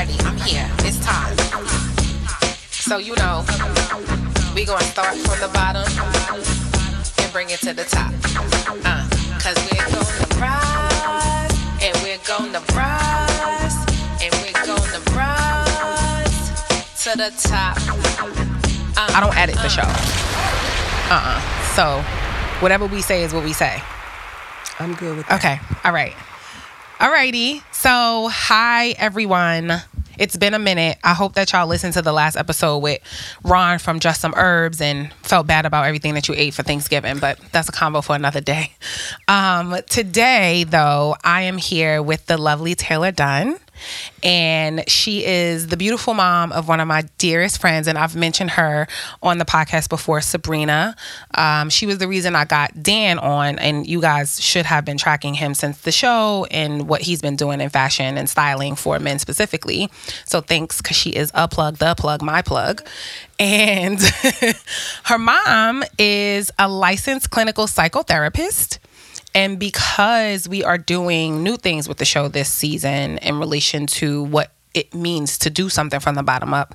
ready. I'm here. It's time. So you know, we gonna start from the bottom and bring it to the top. Uh, Cause we're gonna rise and we're gonna rise and we're gonna rise to the top. Uh, I don't edit the show. Uh-uh. So whatever we say is what we say. I'm good with that. Okay. All right. Alrighty. So, hi everyone. It's been a minute. I hope that y'all listened to the last episode with Ron from Just Some Herbs and felt bad about everything that you ate for Thanksgiving, but that's a combo for another day. Um, today, though, I am here with the lovely Taylor Dunn and she is the beautiful mom of one of my dearest friends and i've mentioned her on the podcast before sabrina. Um, she was the reason i got dan on and you guys should have been tracking him since the show and what he's been doing in fashion and styling for men specifically. So thanks because she is a plug the plug my plug. And her mom is a licensed clinical psychotherapist and because we are doing new things with the show this season in relation to what it means to do something from the bottom up,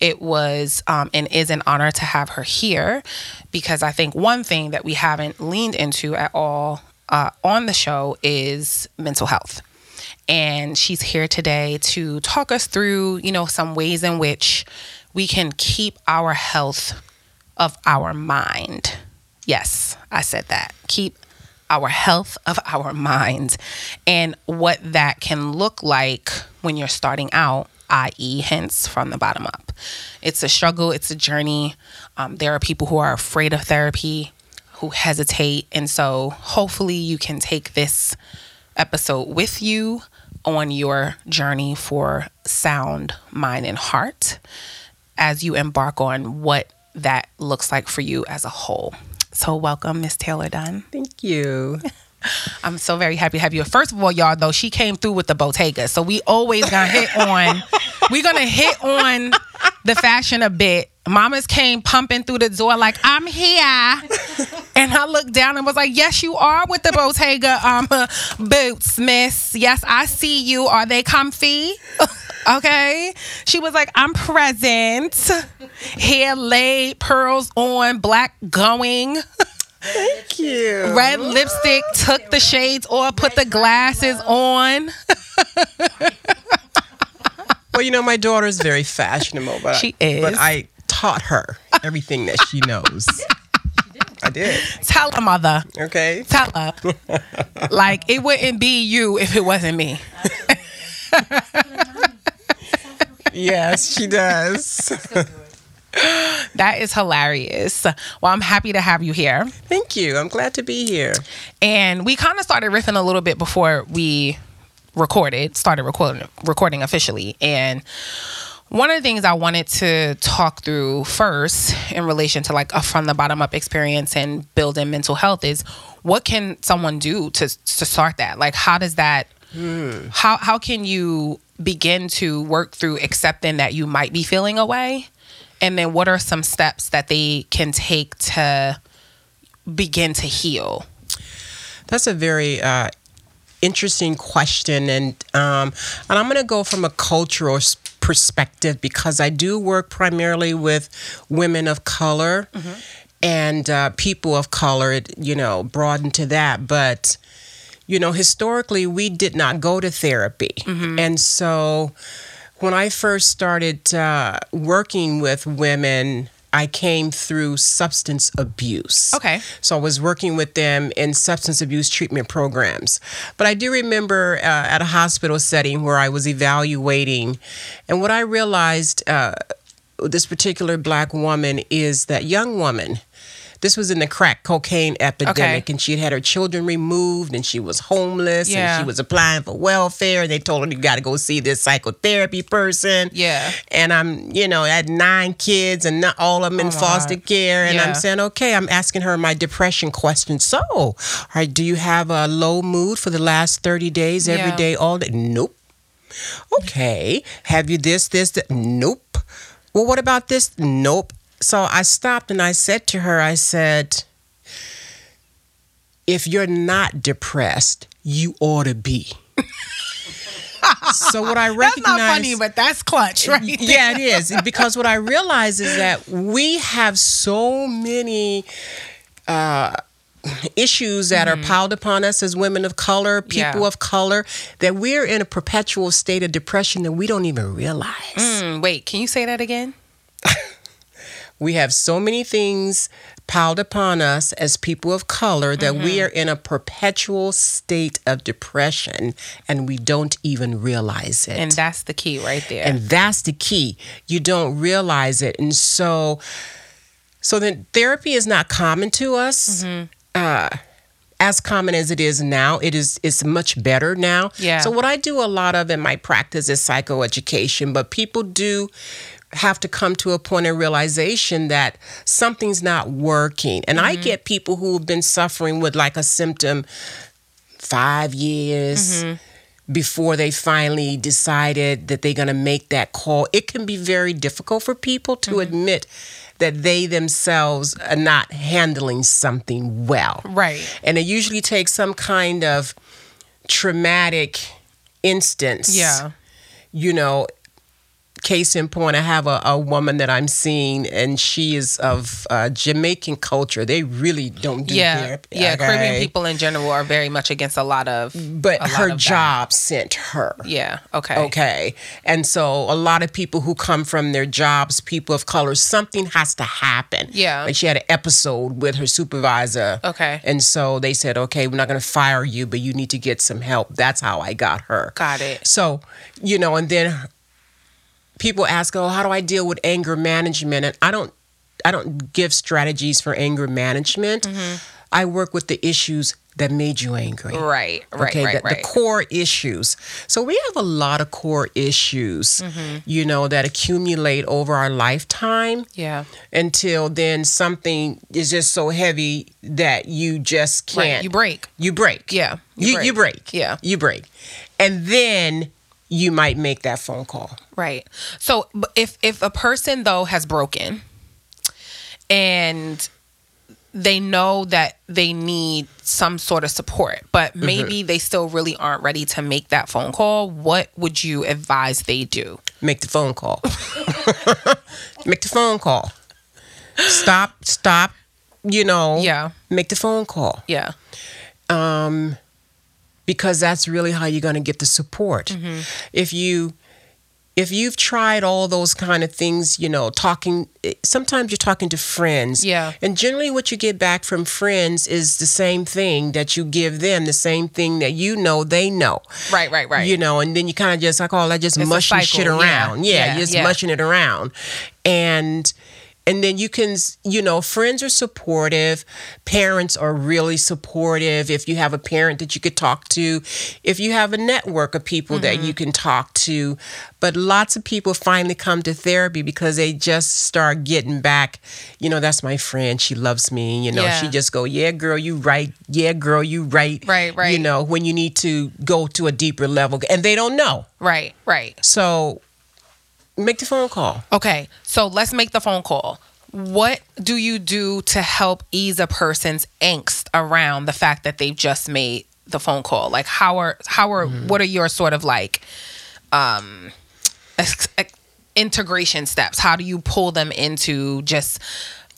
it was um, and is an honor to have her here because I think one thing that we haven't leaned into at all uh, on the show is mental health. And she's here today to talk us through, you know, some ways in which we can keep our health of our mind. Yes, I said that. Keep our health of our minds and what that can look like when you're starting out i.e., hence from the bottom up. It's a struggle, it's a journey. Um, there are people who are afraid of therapy, who hesitate. And so, hopefully, you can take this episode with you on your journey for sound mind and heart as you embark on what that looks like for you as a whole. So, welcome, Miss Taylor Dunn. Thank you. I'm so very happy to have you. First of all, y'all, though, she came through with the Bottega. So we always gonna hit on, we're gonna hit on the fashion a bit. Mamas came pumping through the door like, I'm here. And I looked down and was like, Yes, you are with the Bottega um, boots, miss. Yes, I see you. Are they comfy? Okay. She was like, I'm present. Hair laid, pearls on, black going. Thank you. Red lipstick, took the shades off, put the glasses on. well, you know, my daughter is very fashionable, but she is. But I taught her everything that she knows. I did. Tell her, mother. Okay. Tell her. like it wouldn't be you if it wasn't me. yes, she does. that is hilarious. Well, I'm happy to have you here. Thank you. I'm glad to be here. And we kind of started riffing a little bit before we recorded, started recording recording officially. And one of the things I wanted to talk through first in relation to like a from the bottom up experience and building mental health is what can someone do to to start that? Like how does that hmm. how how can you begin to work through accepting that you might be feeling away? And then what are some steps that they can take to begin to heal? That's a very uh, interesting question, and um, and I'm going to go from a cultural perspective because I do work primarily with women of color mm-hmm. and uh, people of color. You know, broaden to that, but you know, historically we did not go to therapy, mm-hmm. and so when I first started uh, working with women, I came through substance abuse. Okay. So I was working with them in substance abuse treatment programs. But I do remember uh, at a hospital setting where I was evaluating, and what I realized. Uh, this particular black woman is that young woman this was in the crack cocaine epidemic, okay. and she had had her children removed, and she was homeless, yeah. and she was applying for welfare. And they told her you got to go see this psychotherapy person. Yeah. And I'm, you know, I had nine kids, and not all of them in oh foster God. care. And yeah. I'm saying, okay, I'm asking her my depression question. So, all right, do you have a low mood for the last 30 days, every yeah. day, all day? Nope. Okay. Have you this, this, that? Nope. Well, what about this? Nope. So I stopped and I said to her, I said, if you're not depressed, you ought to be. So what I recognize That's not funny, but that's clutch, right? yeah, it is because what I realize is that we have so many uh, issues that are piled upon us as women of color, people Mm-hmm. Yeah. of color, that we're in a perpetual state of depression that we don't even realize. Mm, wait, can you say that again? We have so many things piled upon us as people of color that we Mm-hmm. are in a perpetual state of depression and we don't even realize it. And that's the key right there. and that's the key you don't realize it and so so then therapy is not common to us Mm-hmm. uh as common as it is now it is it's much better now Yeah. so what i do a lot of in my practice is psychoeducation but people do have to come to a point of realization that something's not working and Mm-hmm. i get people who have been suffering with like a symptom five years Mm-hmm. before they finally decided that they're going to make that call. It can be very difficult for people to admit that they themselves are not handling something well. Right. And it usually takes some kind of traumatic instance. Yeah. You know, case in point, I have a, a woman that I'm seeing, and she is of uh, Jamaican culture. They really don't do Yeah. therapy. Yeah. Caribbean people in general are very much against a lot of. But her of that. job sent her. Yeah. Okay. Okay. And so a lot of people who come from their jobs, people of color, something has to happen. Yeah. Like she had an episode with her supervisor. Okay. And so they said, okay, we're not going to fire you, but you need to get some help. That's how I got her. Got it. So, you know, and then people ask, "Oh, how do I deal with anger management?" And I don't I don't give strategies for anger management. Mm-hmm. I work with the issues that made you angry. Right. Right. Okay, right. the, right. the core issues. So we have a lot of core issues, Mm-hmm. you know, that accumulate over our lifetime yeah. until then something is just so heavy that you just can't. Right. You break. You break. Yeah, you You, break. you break. Yeah. You break. And then you might make that phone call. Right. So if if a person though has broken and they know that they need some sort of support, but Mm-hmm. maybe they still really aren't ready to make that phone call, what would you advise they do? Make the phone call. make the phone call. Stop, stop, you know. Yeah. Make the phone call. Yeah. um, because that's really how you're going to get the support. Mm-hmm. If you if you've tried all those kind of things, you know, talking eh, sometimes you're talking to friends. Yeah. And generally what you get back from friends is the same thing that you give them, the same thing that you know they know. Right, right, right. You know, and then you kind of just like, oh, I just It's mushing shit yeah. around. Yeah, Yeah, you're just yeah. mushing it around. And and then you can, you know, friends are supportive, parents are really supportive. If you have a parent that you could talk to, if you have a network of people that Mm-hmm. you can talk to, but lots of people finally come to therapy because they just start getting back, you know, that's my friend, she loves me, you know, Yeah. she just go, yeah, girl, you right, yeah, girl, you right, Right, right. You know, when you need to go to a deeper level, and they don't know, Right, right. so make the phone call. Okay, so let's make the phone call. What do you do to help ease a person's angst around the fact that they've just made the phone call? Like how are how are what are your sort of like um ex- ex- integration steps? How do you pull them into just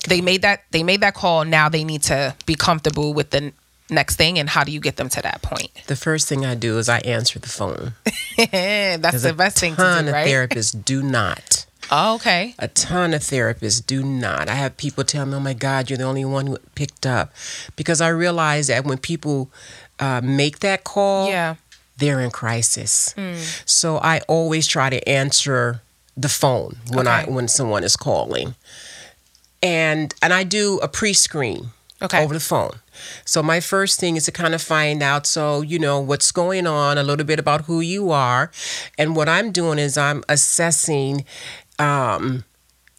they made that they made that call, now they need to be comfortable with the next thing and how do you get them to that point? The first thing I do is I answer the phone. That's the best thing to ton do, of right? therapists do not. Oh, okay. A ton of therapists do not. I have people tell me, "Oh my God, you're the only one who picked up," because I realize that when people uh, make that call, Yeah. they're in crisis. So I always try to answer the phone when I when someone is calling, and and I do a pre-screen Okay. over the phone. So my first thing is to kind of find out so you know what's going on, a little bit about who you are, and what I'm doing is I'm assessing um,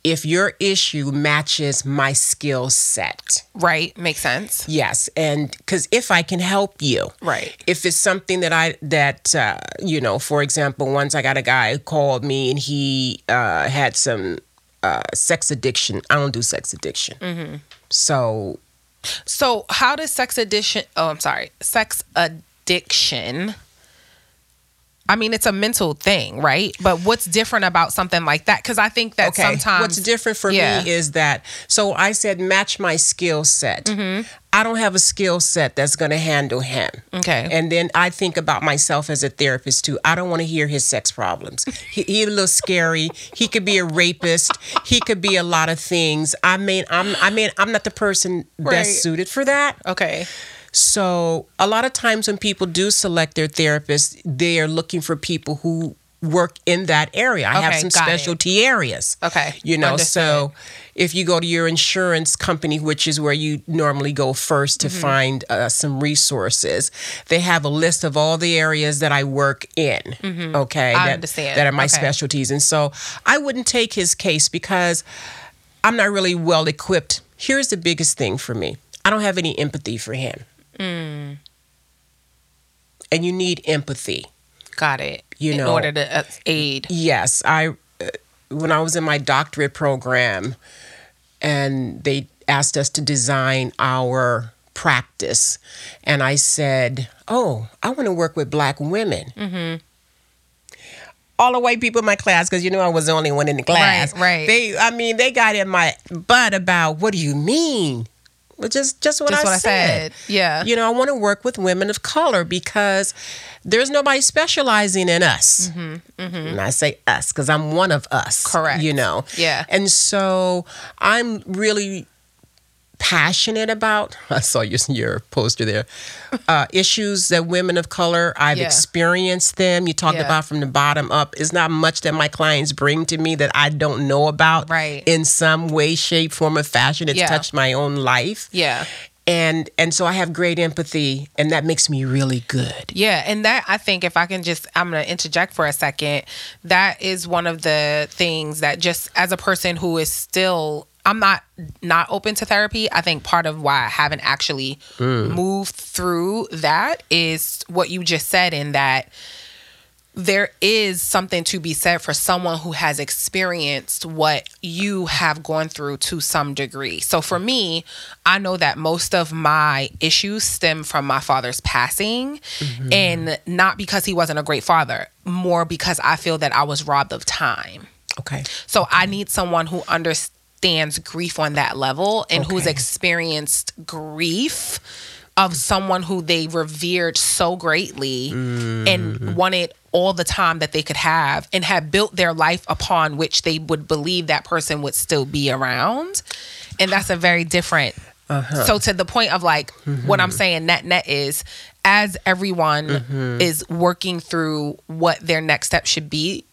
if your issue matches my skill set. Right, makes sense. Yes, and because if I can help you, Right. if it's something that I that uh, you know, for example, once I got a guy who called me and he uh, had some uh, sex addiction. I don't do sex addiction, Mm-hmm. so So, how does sex addiction? Oh, I'm sorry, sex addiction I mean, it's a mental thing, right? But what's different about something like that? Because I think that Okay. sometimes What's different for Yeah. me is that so I said match my skill set. Mm-hmm. I don't have a skill set that's going to handle him. Okay. And then I think about myself as a therapist too. I don't want to hear his sex problems. He, he a little scary. He could be a rapist. He could be a lot of things. I mean, I'm I mean, I'm not the person Right. best suited for that. okay, So a lot of times when people do select their therapist, they are looking for people who work in that area. I have some got it. specialty areas. Okay, You know, understood. so if you go to your insurance company, which is where you normally go first Mm-hmm. to find uh, some resources, they have a list of all the areas that I work in. Okay. Mm-hmm. I that, understand. That are my Okay. specialties. And so I wouldn't take his case because I'm not really well equipped. Here's the biggest thing for me I don't have any empathy for him. Mm. And you need empathy. got it. You in know- order to uh, aid. Yes, I uh, when I was in my doctorate program and they asked us to design our practice and I said, "Oh, I want to work with black women." Mm-hmm. All the white people in my class, because you know I was the only one in the class. Right, right. They, I mean, they got in my butt about what do you mean? Well, just, just what, Just I, what I said. Yeah. You know, I want to work with women of color because there's nobody specializing in us. And I say us because I'm one of us. Mm-hmm, Correct. You know? Yeah. And so I'm really passionate about, I saw your, your poster there, uh, issues that women of color, I've Yeah. experienced them. You talked Yeah. about from the bottom up. It's not much that my clients bring to me that I don't know about Right. in some way, shape, form, or fashion. It's Yeah. touched my own life Yeah. and and so I have great empathy, and that makes me really good. Yeah, and that I think if I can just I'm going to interject for a second, that is one of the things that just as a person who is still I'm not not open to therapy. I think part of why I haven't actually mm. moved through that is what you just said in that there is something to be said for someone who has experienced what you have gone through to some degree. So for me, I know that most of my issues stem from my father's passing mm-hmm. and not because he wasn't a great father, more because I feel that I was robbed of time. Okay. So I need someone who understands grief on that level and who's experienced grief of someone who they revered so greatly and mm-hmm. wanted all the time that they could have and had built their life upon which they would believe that person would still be around. And that's a very different uh-huh. so to the point of like what I'm mm-hmm. saying net net is as everyone mm-hmm. is working through what their next step should be,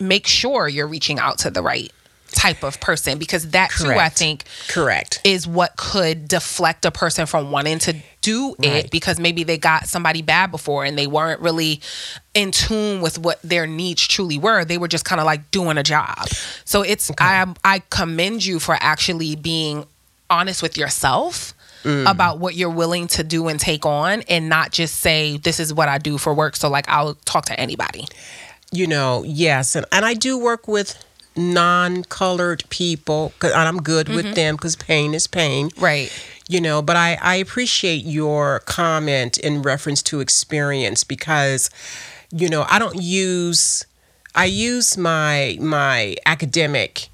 make sure you're reaching out to the right type of person because that too I think Correct. is what could deflect a person from wanting to do it Right. because maybe they got somebody bad before and they weren't really in tune with what their needs truly were. They were just kind of like doing a job. So it's I I commend you for actually being honest with yourself mm. about what you're willing to do and take on and not just say this is what I do for work so like I'll talk to anybody. You know, yes, and and I do work with non-colored people, 'cause- and I'm good with them because pain is pain. Right. You know, but I I appreciate your comment in reference to experience because, you know, I don't use I use my my academic.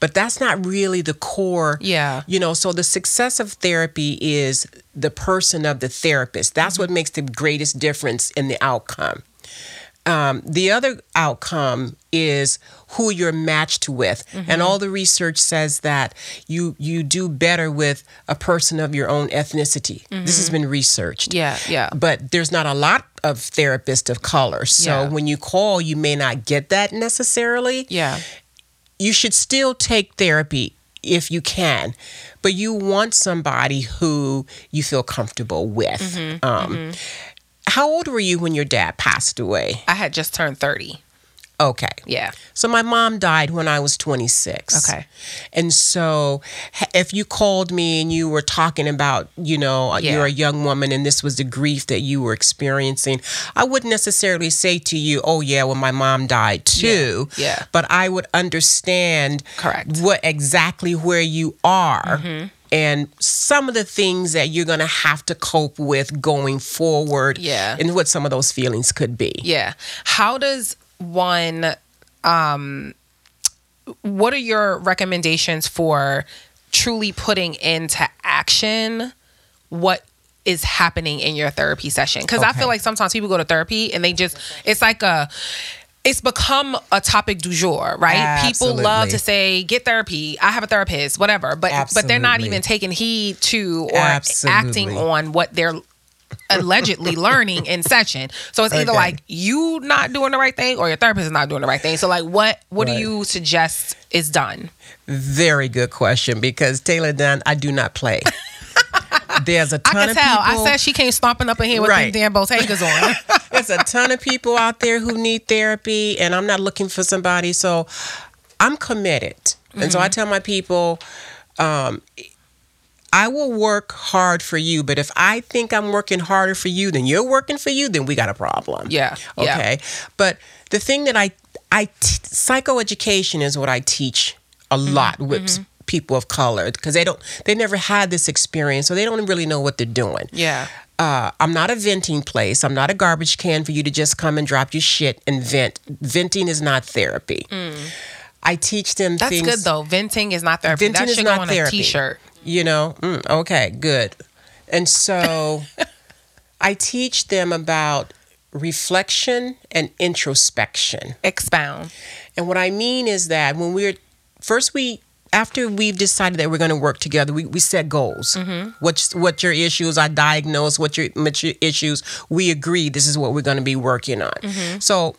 But that's not really the core. Yeah. You know, so the success of therapy is the person of the therapist. That's what makes the greatest difference in the outcome. Um, the other outcome is who you're matched with, Mm-hmm. and all the research says that you you do better with a person of your own ethnicity. This has been researched. Mm-hmm. Yeah, yeah. But there's not a lot of therapists of color, so Yeah. when you call, you may not get that necessarily Yeah. you should still take therapy if you can, but you want somebody who you feel comfortable with. Mm-hmm, um, How old were you when your dad passed away? I had just turned 30. Okay. Yeah. So my mom died when I was 26. Okay. And so if you called me and you were talking about, you know, uh, Yeah. you're a young woman and this was the grief that you were experiencing, I wouldn't necessarily say to you, oh, yeah, well, my mom died too. Yeah. But I would understand Correct. what exactly where you are. Mm-hmm. and some of the things that you're going to have to cope with going forward. Yeah. And what some of those feelings could be. Yeah. How does one um what are your recommendations for truly putting into action what is happening in your therapy session? Cuz I feel like sometimes people go to therapy and they just it's like a it's become a topic du jour, right? People love to say, "Get therapy." I have a therapist, whatever. But but they're not even taking heed to or Absolutely. acting on what they're allegedly learning in session. So it's either Okay. like you not doing the right thing or your therapist is not doing the right thing. So like what what do you suggest is done? Very good question because Taylor Dunn, I do not play. There's a I ton can of tell. people. I said she came stomping up in here with Right. them damn Bottegas on. There's a ton of people out there who need therapy, and I'm not looking for somebody. So I'm committed. And so I tell my people, um, I will work hard for you, but if I think I'm working harder for you than you're working for you, then we got a problem. Yeah, yeah. Okay. But the thing that I, I t- psychoeducation is what I teach a Mm-hmm, lot with s- people of color because they don't, they never had this experience, so they don't really know what they're doing yeah. uh, I'm not a venting place. I'm not a garbage can for you to just come and drop your shit and vent. Venting is not therapy. I teach them Mm. That's things. good though. Venting is not therapy. Venting that is not on therapy. a t-shirt. You know, mm, okay, good. And so I teach them about reflection and introspection. Expound. And what I mean is that when we're first we after we've decided that we're going to work together, we, we set goals. What's what your issues? I diagnose what your, what your issues. We agree this is what we're going to be working on. So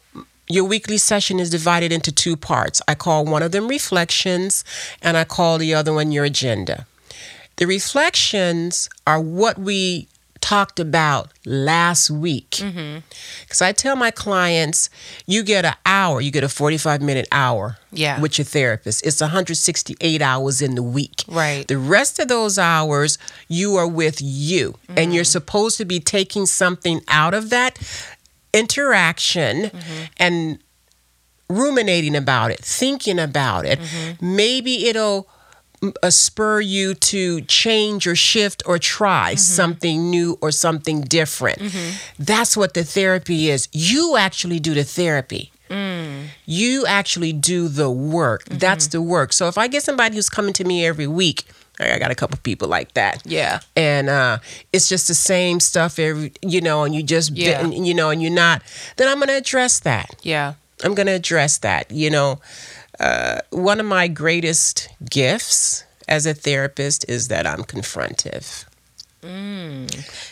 your weekly session is divided into two parts. I call one of them reflections, and I call the other one your agenda. The reflections are what we talked about last week. Mm-hmm. Because I tell my clients, you get an hour, you get a 45 minute hour Yeah. with your therapist. It's 168 hours in the week. Right. The rest of those hours, you are with you. And you're mm-hmm. supposed to be taking something out of that interaction mm-hmm. and ruminating about it, thinking about it. Maybe it'll uh, spur you to change or shift or try something new or something different. That's what the therapy is. You actually do the therapy. You actually do the work. That's the work. So if I get somebody who's coming to me every week, I got a couple people like that Yeah. and uh, it's just the same stuff every you know and you just Yeah. and, you know and you're not then i'm going to address that Yeah. i'm going to address that you know uh, one of my greatest gifts as a therapist is that i'm confrontive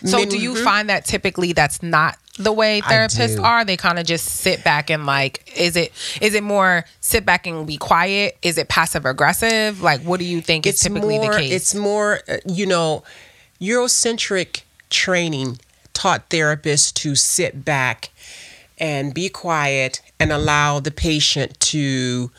So Min- do you find that typically that's not the way therapists are? They kind of just sit back and like is it is it more sit back and be quiet? Is it passive aggressive? Like what do you think is typically more, the case? It's more, uh, you know, Eurocentric training taught therapists to sit back and be quiet and allow the patient to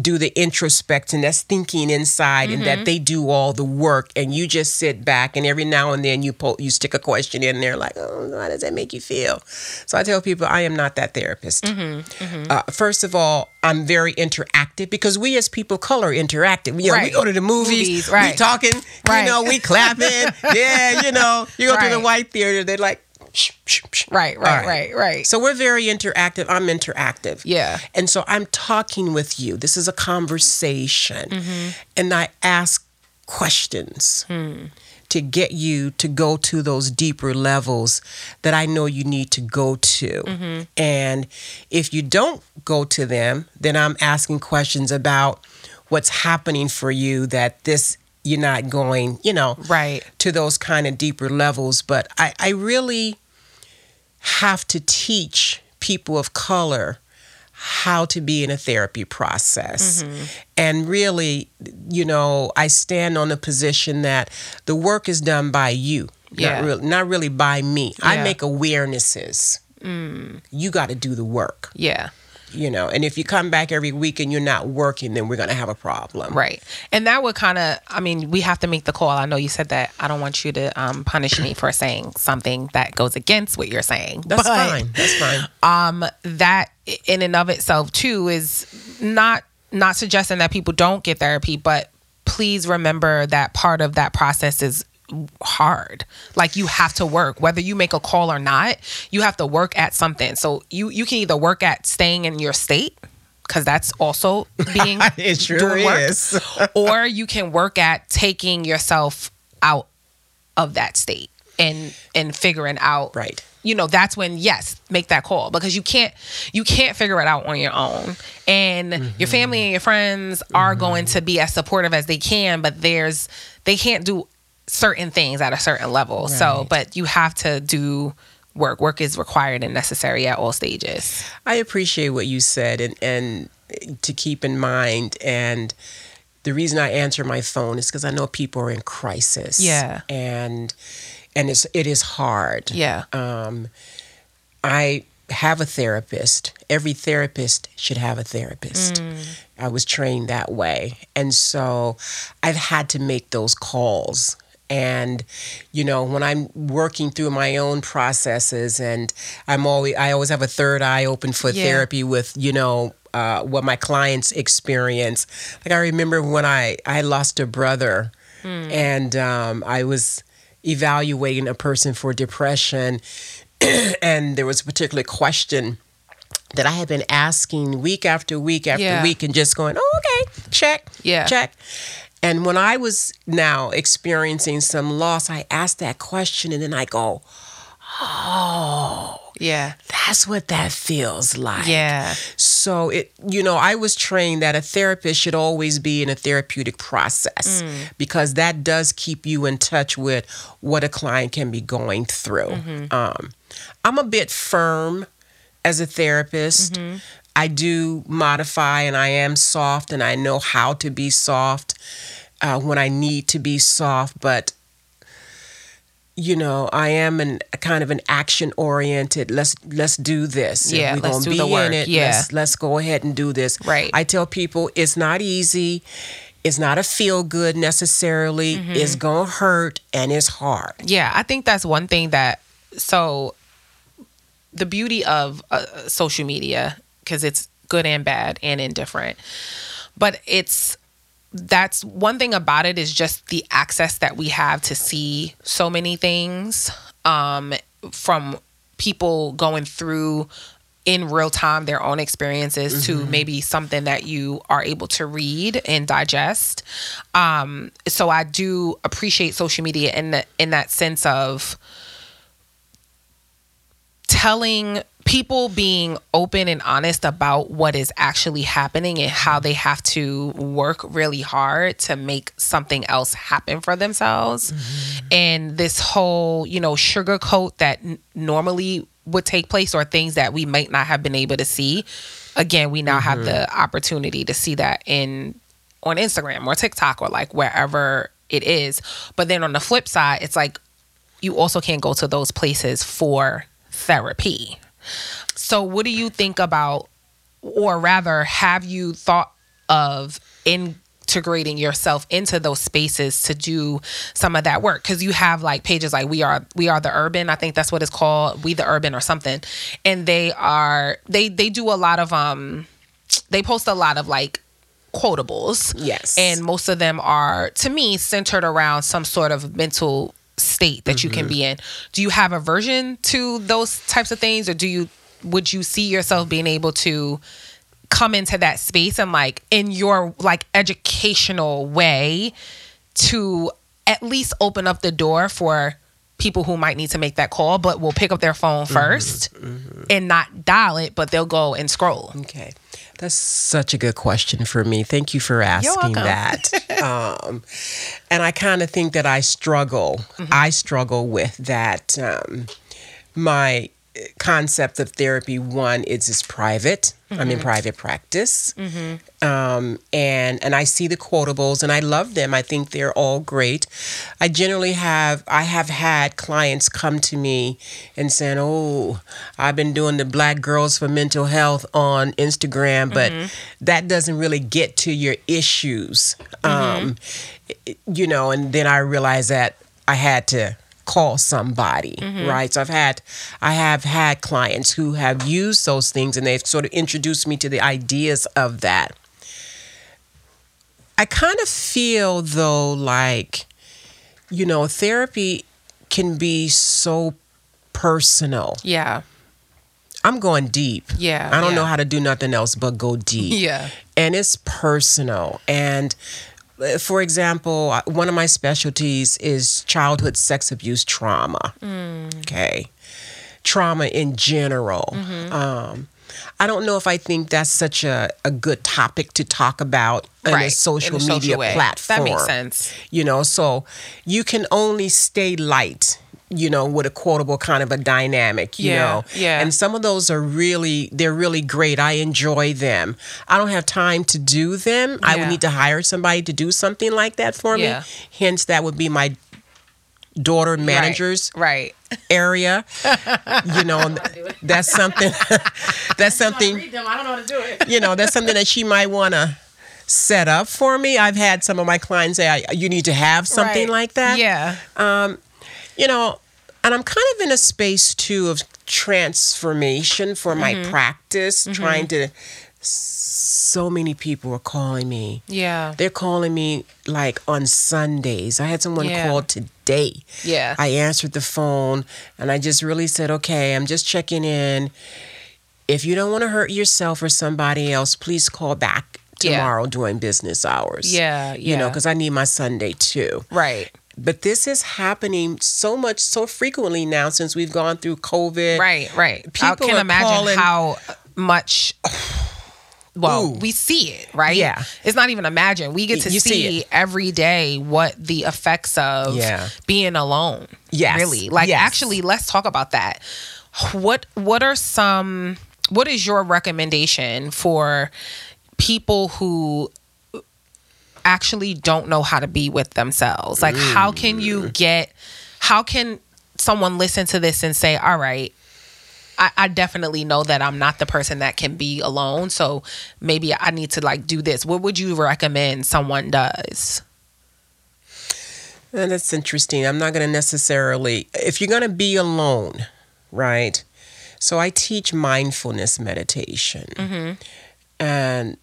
do the introspection that's thinking inside and Mm-hmm. that they do all the work. And you just sit back and every now and then you po- you stick a question in there like oh how does that make you feel? So i tell people i am not that therapist. Mm-hmm, Uh, first of all i'm very interactive because we as people of color interactive you know, we go to the movies, Movies, we talking Right. you know we clapping. Yeah you know you go to the white theater they're like shh, shh, shh. Right, right, right, right. so we're very interactive. I'm interactive. Yeah. And so I'm talking with you. This is a conversation. Mm-hmm. And I ask questions Hmm. to get you to go to those deeper levels that I know you need to go to. Mm-hmm. And if you don't go to them, then I'm asking questions about what's happening for you that this you're not going, you know, Right. to those kind of deeper levels. But I, I really have to teach people of color how to be in a therapy process. Mm-hmm. And really, you know, I stand on the position that the work is done by you, Yeah. not, really, not really by me. I make awarenesses. You got to do the work, Yeah. You know. And if you come back every week and you're not working, then we're going to have a problem. Right. And that would kind of, I mean, we have to make the call. I know you said that. I don't want you to um, punish me for saying something that goes against what you're saying. That's But, fine. That's fine. Um, that in and of itself too is not not suggesting that people don't get therapy, but please remember that part of that process is hard like you have to work whether you make a call or not you have to work at something so you you can either work at staying in your state because that's also being It sure doing work, is. or you can work at taking yourself out of that state and and figuring out Right. you know that's when yes make that call because you can't you can't figure it out on your own and Mm-hmm. your family and your friends are going to be as supportive as they can but there's they can't do certain things at a certain level so but you have to do work work is required and necessary at all stages I appreciate what you said and, and to keep in mind and the reason I answer my phone is because I know people are in crisis. Yeah. And and it's it is hard. yeah Um I have a therapist. Every therapist should have a therapist. I was trained that way. And so I've had to make those calls. And you know, when I'm working through my own processes and I'm always I always have a third eye open for Yeah. therapy with, you know, uh, what my clients experience. Like I remember when I I lost a brother and um, I was evaluating a person for depression and there was a particular question that I had been asking week after week after Yeah. week and just going, oh, okay, check, Yeah. check. And when I was now experiencing some loss, I asked that question and then I go, oh. yeah that's what that feels like. yeah So it, you know, I was trained that a therapist should always be in a therapeutic process mm. because that does keep you in touch with what a client can be going through. Mm-hmm. Um, I'm a bit firm as a therapist. Mm-hmm. I do modify and I am soft and I know how to be soft uh, when I need to be soft, but you know, I am an a kind of an action oriented. Let's let's do this. Yeah, we let's gonna do be the work. in it. Yeah. Let's let's go ahead and do this. Right. I tell people it's not easy. It's not a feel good necessarily. Mm-hmm. It's gonna hurt and it's hard. Yeah, I think that's one thing that so the beauty of uh, social media because it's good and bad and indifferent. But it's that's one thing about it is just the access that we have to see so many things um, from people going through in real time their own experiences to maybe something that you are able to read and digest. Um, so I do appreciate social media in the in that sense of telling people being open and honest about what is actually happening and how they have to work really hard to make something else happen for themselves. Mm-hmm. And this whole, you know, sugarcoat that n- normally would take place or things that we might not have been able to see. Again, we now have the mm-hmm. opportunity to see that in on Instagram or TikTok or like wherever it is. But then on the flip side, it's like you also can't go to those places for therapy. So, what do you think about, or rather, have you thought of integrating yourself into those spaces to do some of that work? Because you have like pages like we are we are the urban. I think that's what it's called, we the urban or something, and they are they they do a lot of um they post a lot of like quotables. Yes. And most of them are, to me, centered around some sort of mental state that you can mm-hmm. be in. Do you have aversion to those types of things, or do you would you see yourself being able to come into that space and like in your like educational way to at least open up the door for people who might need to make that call but will pick up their phone mm-hmm. 1st mm-hmm. and not dial it but they'll go and scroll Okay. That's such a good question for me. Thank you for asking that. um, and I kind of think that I struggle. I struggle with that. Um, my concept of therapy one is it's private. I'm in private practice, um, and and I see the quotables and I love them. I think they're all great. I generally have I have had clients come to me and saying, "Oh, I've been doing the Black Girls for Mental Health on Instagram, but that doesn't really get to your issues." Um, you know, and then I realized that I had to call somebody, mm-hmm. right? So I've had I have had clients who have used those things and they've sort of introduced me to the ideas of that. I kind of feel though like, you know, therapy can be so personal. Yeah. I'm going deep. Yeah, I don't yeah. know how to do nothing else but go deep. Yeah. And it's personal. And for example, uh, one of my specialties is childhood sex abuse trauma. Mm. Okay. Trauma in general. Mm-hmm. Um, I don't know if I think that's such a, a good topic to talk about in a social a social media way. platform. That makes sense. You know, so you can only stay light, you know, with a quotable kind of a dynamic, you Yeah, know. yeah. And some of those are really they're really great. I enjoy them. I don't have time to do them. I would need to hire somebody to do something like that for Yeah. me. Hence that would be my daughter managers Right. area. you know, that's something that's something them. I don't know how to do it. you know, that's something that she might want to set up for me. I've had some of my clients say, I, "You need to have something Right. like that." Yeah. um, you know, and I'm kind of in a space too of transformation for my Mm-hmm. practice, trying to. So many people are calling me. Yeah. They're calling me like on Sundays. I had someone Yeah. call today. Yeah. I answered the phone and I just really said, okay, I'm just checking in. If you don't want to hurt yourself or somebody else, please call back Yeah. tomorrow during business hours. Yeah, You know, because I need my Sunday too. Right. But this is happening so much, so frequently now since we've gone through COVID. Right, right. I People can imagine calling- how much. Well, Ooh. we see it, right? Yeah. It's not even imagine. We get to see see, every day what the effects of Yeah. being alone. Yes. Really. Like Yes. actually let's talk about that. What what are some what is your recommendation for people who actually don't know how to be with themselves? Like how can you mm. get how can someone listen to this and say, all right, I, I definitely know that I'm not the person that can be alone. So maybe I need to like do this. What would you recommend someone does? And that's interesting. I'm not going to necessarily, if you're going to be alone, right? So I teach mindfulness meditation. Mm-hmm. And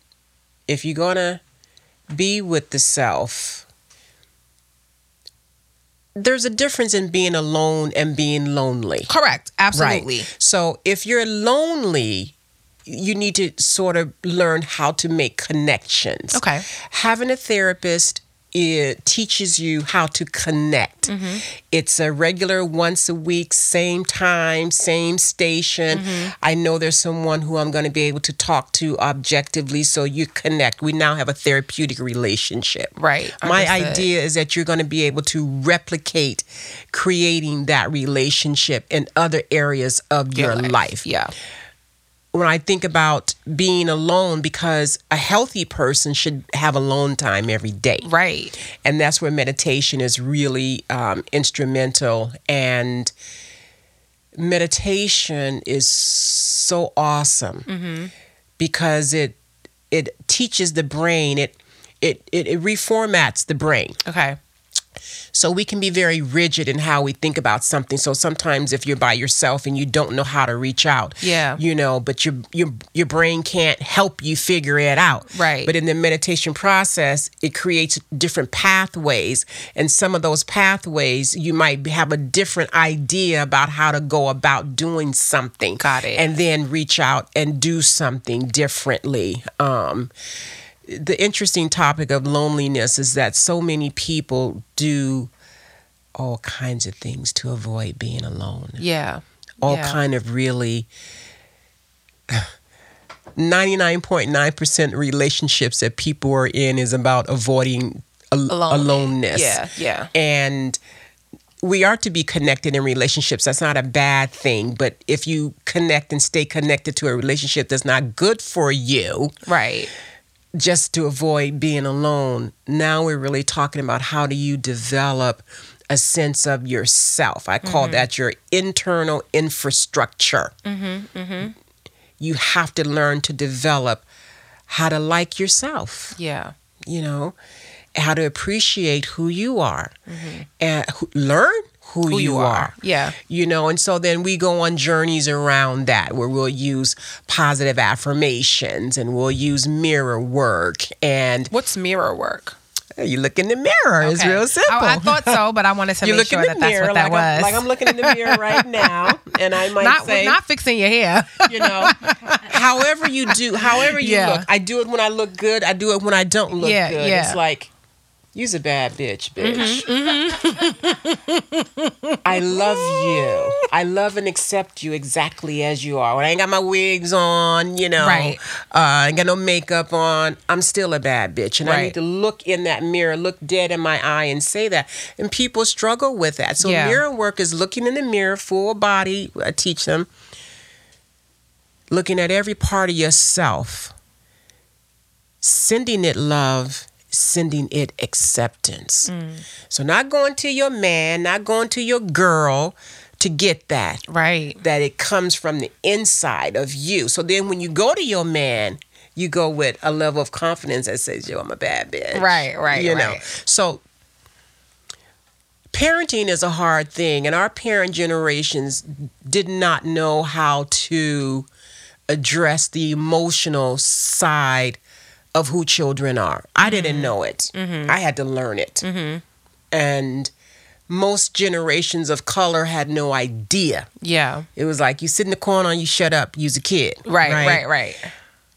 if you're going to be with the self, there's a difference in being alone and being lonely. Correct. Absolutely. Right. So if you're lonely, you need to sort of learn how to make connections. Okay. Having a therapist it teaches you how to connect. Mm-hmm. It's a regular once a week, same time, same station. Mm-hmm. I know there's someone who I'm going to be able to talk to objectively, so you connect. We now have a therapeutic relationship. Right. My Understood. idea is that you're going to be able to replicate creating that relationship in other areas of your, life. Yeah. When I think about being alone, because a healthy person should have alone time every day. Right. And that's where meditation is really um, instrumental. And meditation is so awesome because it it teaches the brain it it it, it reformats the brain Okay. So we can be very rigid in how we think about something so sometimes if you're by yourself and you don't know how to reach out Yeah. you know but your your your brain can't help you figure it out Right. but in the meditation process it creates different pathways and some of those pathways you might have a different idea about how to go about doing something Got it. and then reach out and do something differently um the interesting topic of loneliness is that so many people do all kinds of things to avoid being alone. Yeah. All yeah. kind of really 99.9% relationships that people are in is about avoiding al- Alone. aloneness. Yeah. Yeah. And we are to be connected in relationships. That's not a bad thing. But if you connect and stay connected to a relationship that's not good for you, Right. Just to avoid being alone. Now we're really talking about how do you develop a sense of yourself. I call mm-hmm. that your internal infrastructure. Mm-hmm, mm-hmm. You have to learn to develop how to like yourself, Yeah. you know, how to appreciate who you are and who, learn who, you, are. Yeah. You know, and so then we go on journeys around that where we'll use positive affirmations and we'll use mirror work and What's mirror work? you look in the mirror. It's real oh, simple. I, I thought so, but I wanted to you make sure that that's mirror what that like, was. I'm, like I'm looking in the mirror right now, and I might not say, not fixing your hair. you know, however you do, however you Yeah. look. I do it when I look good. I do it when I don't look Yeah, good. yeah. It's like, you's a bad bitch, bitch. Mm-hmm, I love you. I love and accept you exactly as you are. When I ain't got my wigs on, you know, Right. uh, I ain't got no makeup on. I'm still a bad bitch, and I need to look in that mirror, look dead in my eye, and say that. And people struggle with that. So Yeah. mirror work is looking in the mirror, full body. I teach them looking at every part of yourself, sending it love, sending it acceptance. Mm. So, not going to your man, not going to your girl to get that, right. that it comes from the inside of you. So, then when you go to your man, you go with a level of confidence that says, Yo, I'm a bad bitch. Right, right, You know, so parenting is a hard thing, and our parent generations did not know how to address the emotional side of who children are. I Mm-hmm. didn't know it. I had to learn it. And most generations of color had no idea. Yeah. It was like you sit in the corner and you shut up, you's a kid. Right, right, right.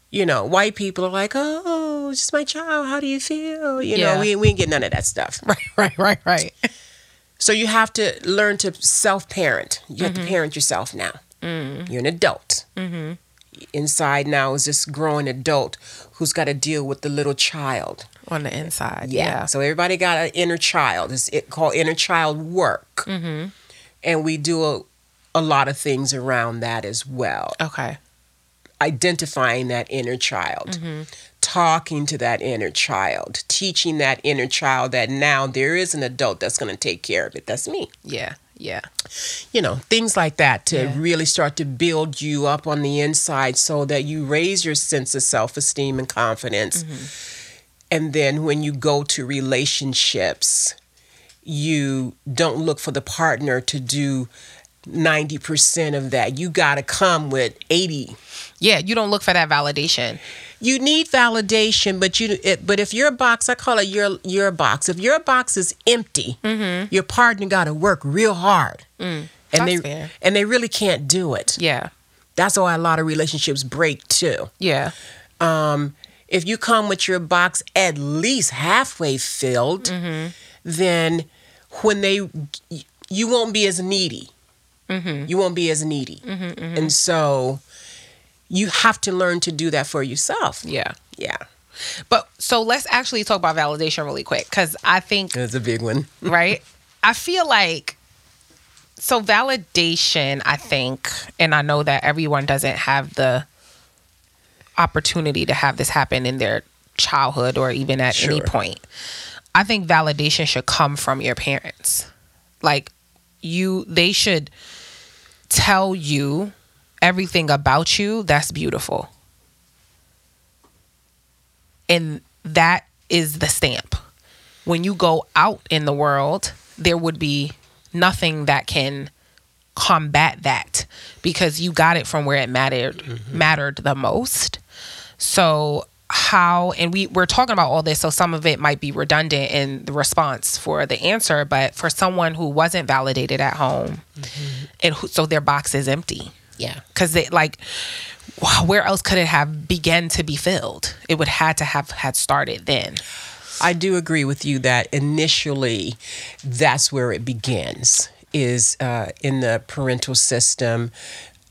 You know, white people are like, oh, it's just my child. How do you feel? You Yeah. know, we, we ain't get none of that stuff. Right, right, right, right. So you have to learn to self parent. You Mm-hmm. have to parent yourself now. Mm. You're an adult. Inside now is this growing adult who's got to deal with the little child. On the inside. Yeah. Yeah. So everybody got an inner child. It's it called inner child work. Mm-hmm. And we do a, a lot of things around that as well. Okay. Identifying that inner child, Mm-hmm. talking to that inner child, teaching that inner child that now there is an adult that's going to take care of it. That's me. Yeah. Yeah. you know, things like that to Yeah. really start to build you up on the inside so that you raise your sense of self esteem and confidence. Mm-hmm. And then when you go to relationships, you don't look for the partner to do 90% of that. You got to come with 80 Yeah. You don't look for that validation. you need validation, but you it, but if your box, I call it your your box. If your box is empty, mm-hmm. your partner got to work real hard, mm, and That's they fair. and they really can't do it. Yeah. That's why a lot of relationships break too. Yeah. Um, if you come with your box at least halfway filled, mm-hmm. then when they you won't be as needy. Mm-hmm. You won't be as needy, mm-hmm, mm-hmm. and so you have to learn to do that for yourself. Yeah. Yeah. But so let's actually talk about validation really quick because I think it's a big one. right? I feel like so validation, I think, and I know that everyone doesn't have the opportunity to have this happen in their childhood or even at any point. I think validation should come from your parents. Like you they should tell you everything about you that's beautiful. And that is the stamp. When you go out in the world, there would be nothing that can combat that because you got it from where it mattered mm-hmm. mattered the most. So how and we we're talking about all this so some of it might be redundant in the response for the answer but for someone who wasn't validated at home and who, so their box is empty. Yeah. because they like where else could it have begun to be filled? It would had to have had started then. I do agree with you that initially that's where it begins is uh, in the parental system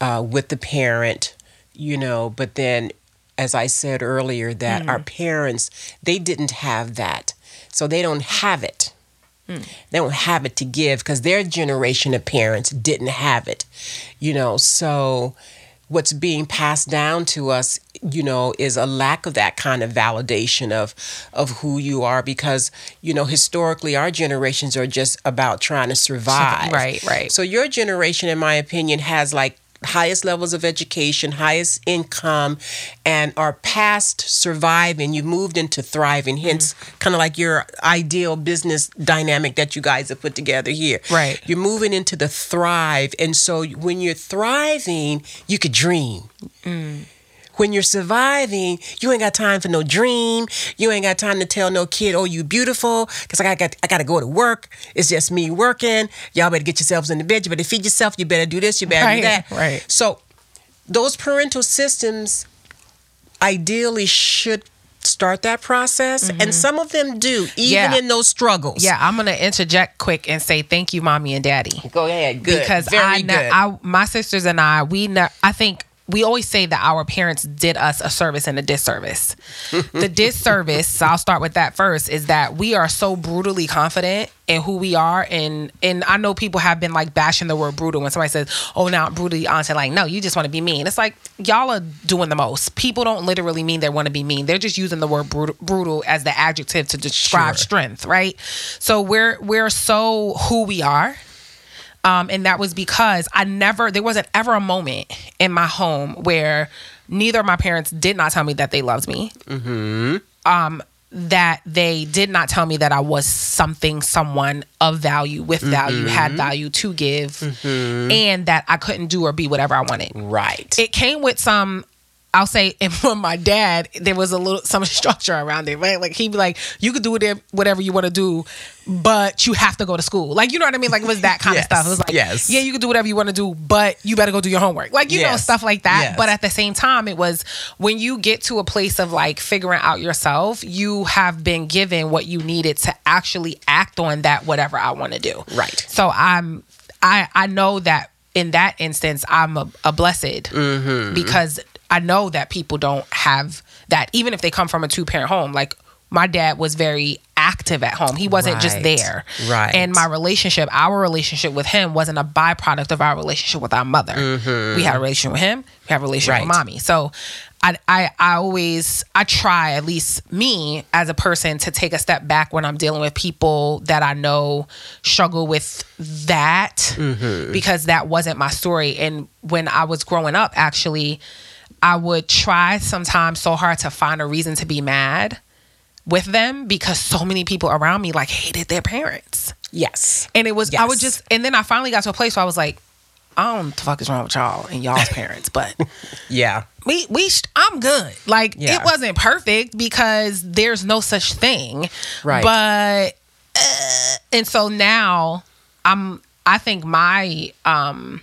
uh, with the parent, you know, but then as I said earlier that our mm. parents they didn't have that. So they don't have it. Mm. They don't have it to give because their generation of parents didn't have it. You know, so what's being passed down to us you know is a lack of that kind of validation of of who you are because you know historically our generations are just about trying to survive Right, right. so your generation in my opinion has like highest levels of education, highest income, and are past surviving. You moved into thriving. Hence, Mm-hmm. kind of like your ideal business dynamic that you guys have put together here. Right. You're moving into the thrive, and so when you're thriving, you could dream. When you're surviving, you ain't got time for no dream. You ain't got time to tell no kid, "Oh, you beautiful," because I got I got to go to work. It's just me working. Y'all better get yourselves in the bed. You better feed yourself. You better do this. You better Right, do that. right. So, those parental systems ideally should start that process, and some of them do, even Mm-hmm. Yeah. in those struggles. Yeah, I'm gonna interject quick and say thank you, mommy and daddy. Go ahead. Good. because Very I, good. I, my sisters and I, we, ne- I think we always say that our parents did us a service and a disservice. the disservice, I'll start with that first, is that we are so brutally confident in who we are, and and I know people have been like bashing the word brutal when somebody says, "Oh, now brutally honest," like, no, you just want to be mean. It's like y'all are doing the most. People don't literally mean they want to be mean. They're just using the word brutal, brutal as the adjective to describe Sure. strength, right? So we're we're so who we are. Um, and that was because I never, there wasn't ever a moment in my home where neither of my parents did not tell me that they loved me. Um, that they did not tell me that I was something, someone of value, with value, had value to give, and that I couldn't do or be whatever I wanted right. it came with some I'll say, and for my dad, there was a little some structure around it, right? Like he'd be like, "You could do whatever whatever you want to do, but you have to go to school." Like you know what I mean? Like it was that kind Yes, of stuff. It was like, yes. "Yeah, you can do whatever you want to do, but you better go do your homework." Like you know stuff like that. yes. But at the same time, it was when you get to a place of like figuring out yourself, you have been given what you needed to actually act on that whatever I want to do. Right. So I'm I I know that in that instance I'm a, a blessed Mm-hmm. because I know that people don't have that even if they come from a two parent home like my dad was very active at home. He wasn't just there. Right. And my relationship, our relationship with him wasn't a byproduct of our relationship with our mother. We had a relationship with him, we had a relationship with Mm-hmm. Mommy. So I, I I always I try at least me as a person to take a step back when I'm dealing with people that I know struggle with that Mm-hmm. because that wasn't my story. And when I was growing up, actually, I would try sometimes so hard to find a reason to be mad with them because so many people around me like hated their parents. Yes. And it was I would just and then I finally got to a place where I was like, I don't know what the fuck is wrong with y'all and y'all's parents, but Yeah. we we sh- I'm good. Like Yeah. it wasn't perfect because there's no such thing. Right. But uh, and so now I'm I think my um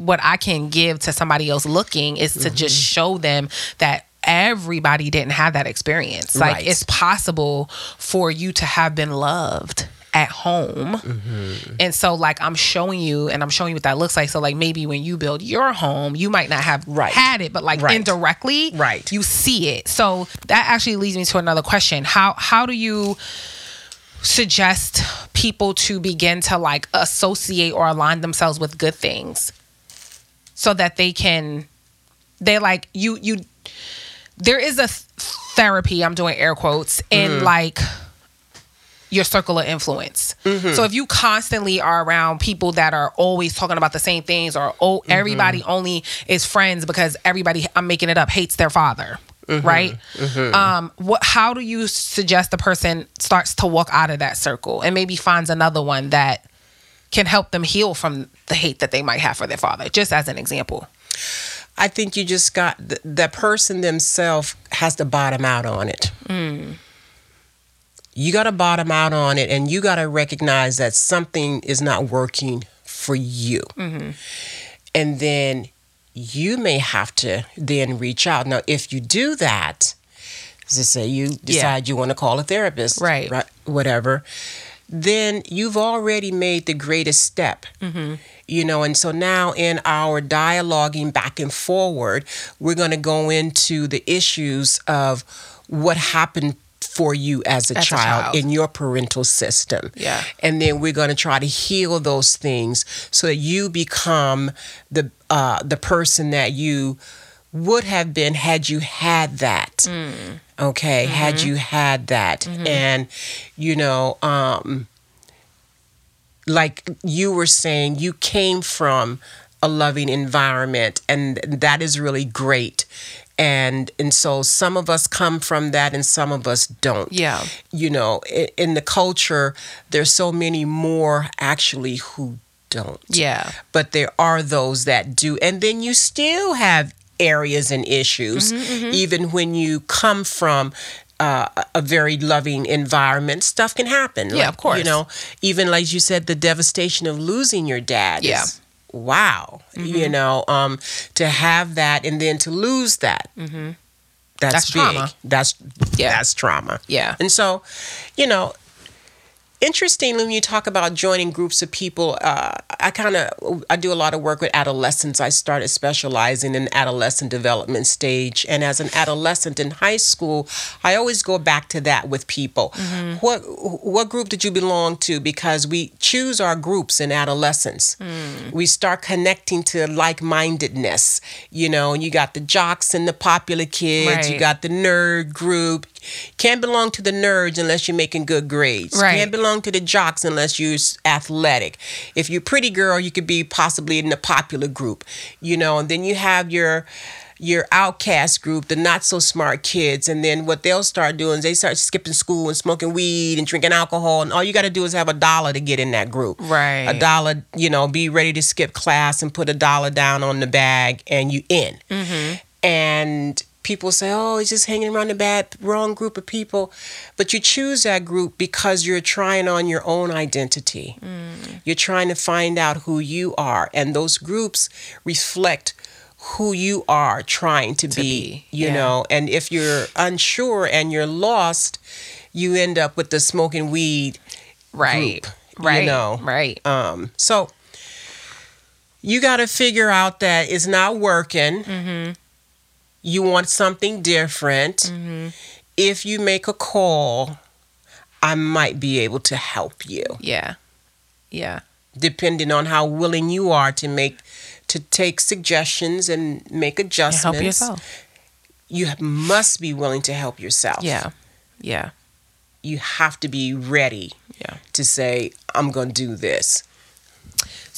what I can give to somebody else looking is to just Mm-hmm. show them that everybody didn't have that experience. Like Right. it's possible for you to have been loved at home. Mm-hmm. And so like I'm showing you and I'm showing you what that looks like. So like maybe when you build your home, you might not have Right. had it, but like Right. indirectly, Right. you see it. So that actually leads me to another question. How how do you suggest people to begin to like associate or align themselves with good things so that they can they like you you there is a th- therapy i'm doing air quotes in mm-hmm. like your circle of influence. Mm-hmm. So if you constantly are around people that are always talking about the same things or oh mm-hmm. everybody only is friends because everybody i'm making it up hates their father right? Um what how do you suggest the person starts to walk out of that circle and maybe finds another one that can help them heal from the hate that they might have for their father just as an example I think you just got the, the person themselves has to bottom out on it. Mm. You got to bottom out on it, and you got to recognize that something is not working for you. Mm-hmm. And then you may have to then reach out. Now, if you do that, as I say, you decide you want to call a therapist, Right. right, whatever, then you've already made the greatest step. You know, and so now in our dialoguing back and forward, we're going to go into the issues of what happened for you as a, As a child, child. in your parental system. Yeah. And then we're going to try to heal those things so that you become the uh, the person that you would have been had you had that. Mm. Okay, had mm-hmm. you had that, mm-hmm. and you know, um, like you were saying, you came from a loving environment and that is really great. And and so some of us come from that and some of us don't. Yeah. you know in, in the culture there's so many more actually who don't. Yeah. but there are those that do. And then you still have areas and issues Mm-hmm, even when you come from uh, a- very loving environment stuff can happen Yeah, of course. you know even like you said the devastation of losing your dad Yeah. Mm-hmm. wow you know um to have that and then to lose that that's, Mm-hmm. That's big trauma. that's Yeah. that's trauma Yeah. and so you know interestingly when you talk about joining groups of people uh, i kind of i do a lot of work with adolescents. I started specializing in adolescent development stage. And as an adolescent in high school i always go back to that with people. What what group did you belong to? Because we choose our groups in adolescence. We start connecting to like-mindedness you know you got the jocks and the popular kids. You got the nerd group can't belong to the nerds unless you're making good grades Right. can't belong to the jocks unless you're athletic. If you're a pretty girl, you could be possibly in the popular group, you know. And then you have your your outcast group, the not so smart kids, and then what they'll start doing is they start skipping school and smoking weed and drinking alcohol, and all you got to do is have a dollar to get in that group. Right. A dollar, you know, be ready to skip class and put a dollar down on the bag, and you in. Mm-hmm. And people say, "Oh, he's just hanging around the bad wrong group of people," but you choose that group because you're trying on your own identity. You're trying to find out who you are, and those groups reflect who you are trying to, be, be, You yeah. know, and if you're unsure and you're lost, you end up with the smoking weed Right. group, you right. know. Right. um, so you got to figure out that it's not working. Mm-hmm. You want something different. Mm-hmm. If you make a call, I might be able to help you, Yeah. Yeah. depending on how willing you are to make to take suggestions and make And adjustments. help yourself. You must be willing to help yourself. Yeah. Yeah. You have to be ready Yeah. to say, "I'm going to do this."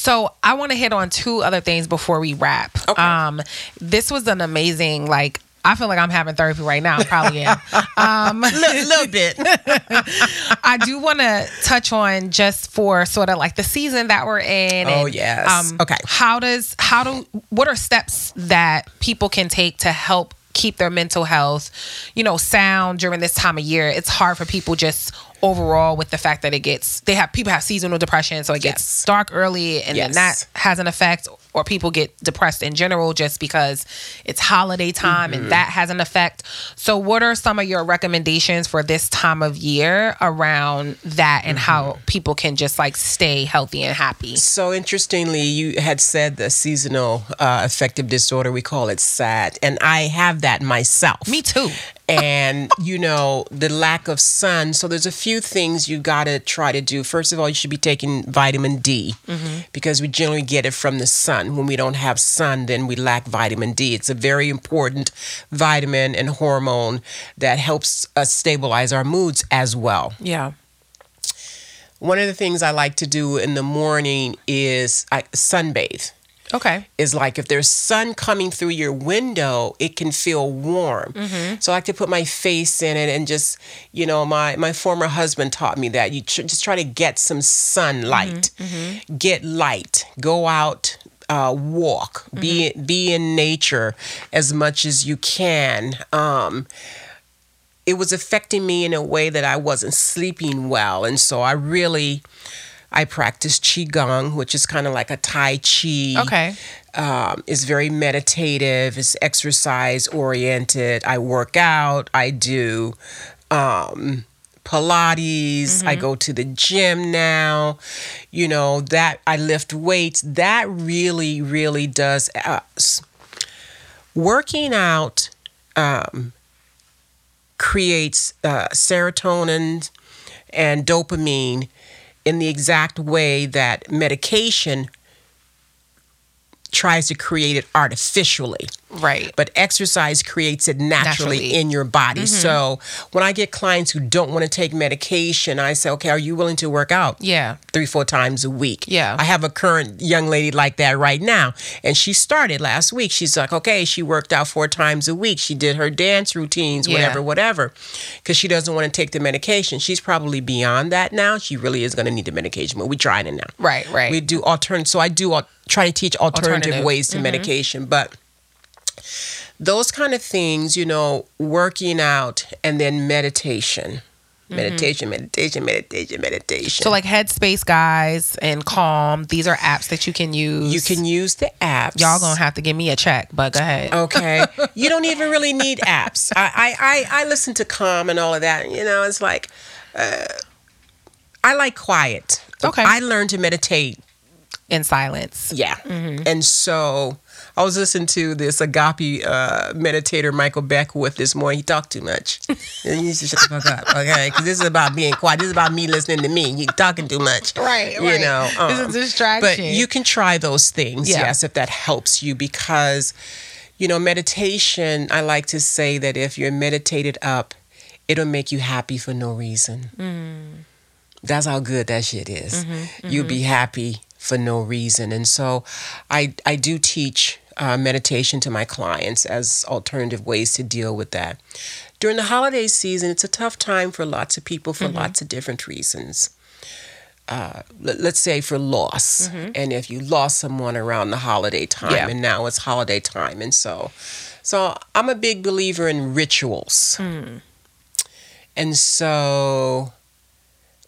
So I want to hit on two other things before we wrap. Okay. Um, this was an amazing like. I feel like I'm having therapy right now. I probably am. Um, A little bit. I do want to touch on just for sort of like the season that we're in. Oh, and, um, yes. Okay. How does how do what are steps that people can take to help keep their mental health, you know, sound during this time of year? It's hard for people just overall with the fact that it gets they have people have seasonal depression, so it gets Yes. dark early, and then that has an effect. Or people get depressed in general just because it's holiday time Mm-hmm. and that has an effect. So, what are some of your recommendations for this time of year around that and how Mm-hmm. people can just like stay healthy and happy? So interestingly, you had said the seasonal uh, affective disorder. We call it SAD, and I have that myself. Me too. And you know the lack of sun. So there's a few things you got to try to do. First of all, you should be taking vitamin D because we generally get it from the sun. When we don't have sun, then we lack vitamin D. It's a very important vitamin and hormone that helps us stabilize our moods as well. Yeah. One of the things I like to do in the morning is I sunbathe. Okay. Is like if there's sun coming through your window, it can feel warm. So I like to put my face in it and just, you know, my my former husband taught me that you tr- just try to get some sunlight, get light, go out, uh, walk, be be in nature as much as you can. Um, it was affecting me in a way that I wasn't sleeping well. And so I really, I practice Qigong, which is kind of like a Tai Chi. Okay. Um, it's very meditative, it's exercise oriented. I work out, I do um, Pilates, I go to the gym now. You know, that I lift weights. That really, really does. Uh, s- working out um, creates uh, serotonin and dopamine in the exact way that medication tries to create it artificially. Right. But exercise creates it naturally, Naturally. in your body. So when I get clients who don't want to take medication, I say, okay, are you willing to work out? Yeah. Three, four times a week. Yeah. I have a current young lady like that right now. And she started last week. She's like, okay, she worked out four times a week. She did her dance routines, Yeah. whatever, whatever. Because she doesn't want to take the medication. She's probably beyond that now. She really is going to need the medication, but we're trying it now. Right, right. We do alternate. So I do al- try to teach alternative, Alternative. Mm-hmm. ways to medication, but those kind of things, you know, working out and then meditation, meditation, meditation, meditation, meditation. Mm-hmm. So like Headspace guys and Calm, these are apps that you can use. you can use the apps. Y'all gonna have to give me a check, but go ahead. Okay, you don't even really need apps. I, I I I listen to Calm and all of that. You know, it's like, uh, I like quiet. Okay. I learned to meditate In silence. Yeah. And so I was listening to this agape uh, meditator, Michael Beckwith, this morning. He talked too much. and you should shut the fuck up, okay? Because this is about being quiet. This is about me listening to me. You talking too much. Right, You right. know. It's a um, distraction. But you can try those things, Yeah. yes, if that helps you because, you know, meditation, I like to say that if you're meditated up, it'll make you happy for no reason. Mm. That's how good that shit is. Mm-hmm, You'll be happy for no reason. And so I, I do teach uh, meditation to my clients as alternative ways to deal with that. During the holiday season, it's a tough time for lots of people Mm-hmm. for lots of different reasons. Uh, let, let's say for loss, and if you lost someone around the holiday time, Mm-hmm. Yeah. and now it's holiday time, and so, so I'm a big believer in rituals, Hmm. and so,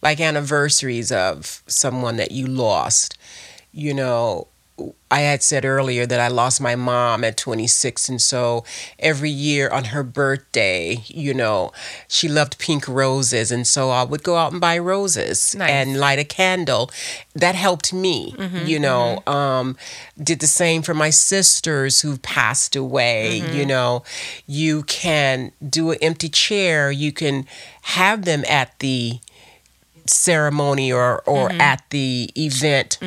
like anniversaries of someone that you lost, you know, I had said earlier that I lost my mom at 26. And so every year on her birthday, you know, she loved pink roses. And so I would go out and buy roses Nice. and light a candle. That helped me, mm-hmm, you know. Mm-hmm. Um, did the same for my sisters who passed away. You mm-hmm. know, you can do an empty chair, you can have them at the ceremony or, or at the event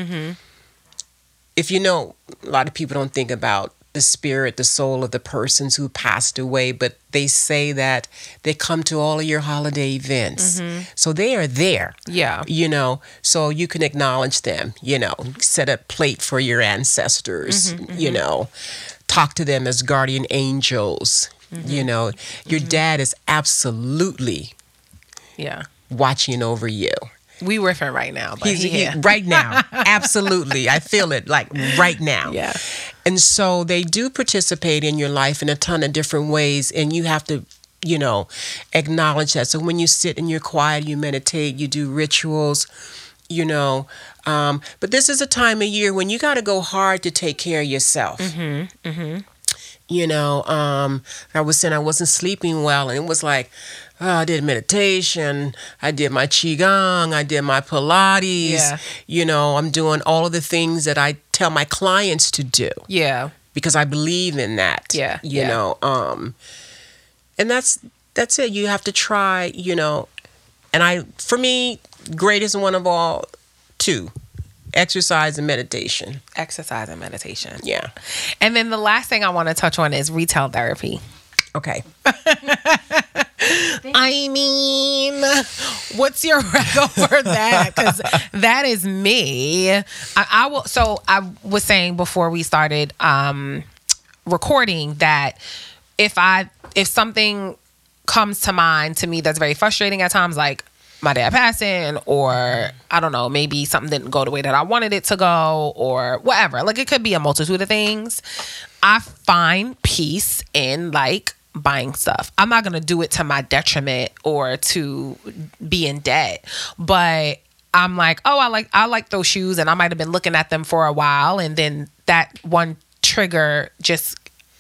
if you know, a lot of people don't think about the spirit, the soul of the persons who passed away, but they say that they come to all of your holiday events. Mm-hmm. So they are there. Yeah. You know, so you can acknowledge them, you know, set a plate for your ancestors, mm-hmm, mm-hmm. you know, talk to them as guardian angels. You know, your dad is absolutely Yeah. watching over you. We riffing right now, He's he he- right now. Absolutely. I feel it like right now. Yeah. And so they do participate in your life in a ton of different ways. And you have to, you know, acknowledge that. So when you sit and you're quiet, you meditate, you do rituals, you know. Um, but this is a time of year when you got to go hard to take care of yourself. You know, um, I was saying I wasn't sleeping well, and it was like, oh, I did meditation, I did my qigong, I did my Pilates. Yeah. You know, I'm doing all of the things that I tell my clients to do Yeah. because I believe in that. Yeah, You yeah. know, um and that's that's it. You have to try, you know. And I for me, greatest one of all two. Exercise and meditation. Exercise and meditation. Yeah. And then the last thing I want to touch on is retail therapy. Okay. I mean, what's your rec over that? Because that is me. I, I will. So I was saying before we started um, recording that if I if something comes to mind to me that's very frustrating at times, like my dad passing, or I don't know, maybe something didn't go the way that I wanted it to go, or whatever. Like it could be a multitude of things. I find peace in like buying stuff. I'm not gonna do it to my detriment or to be in debt, but I'm like, oh, I like I like those shoes, and I might have been looking at them for a while, and then that one trigger just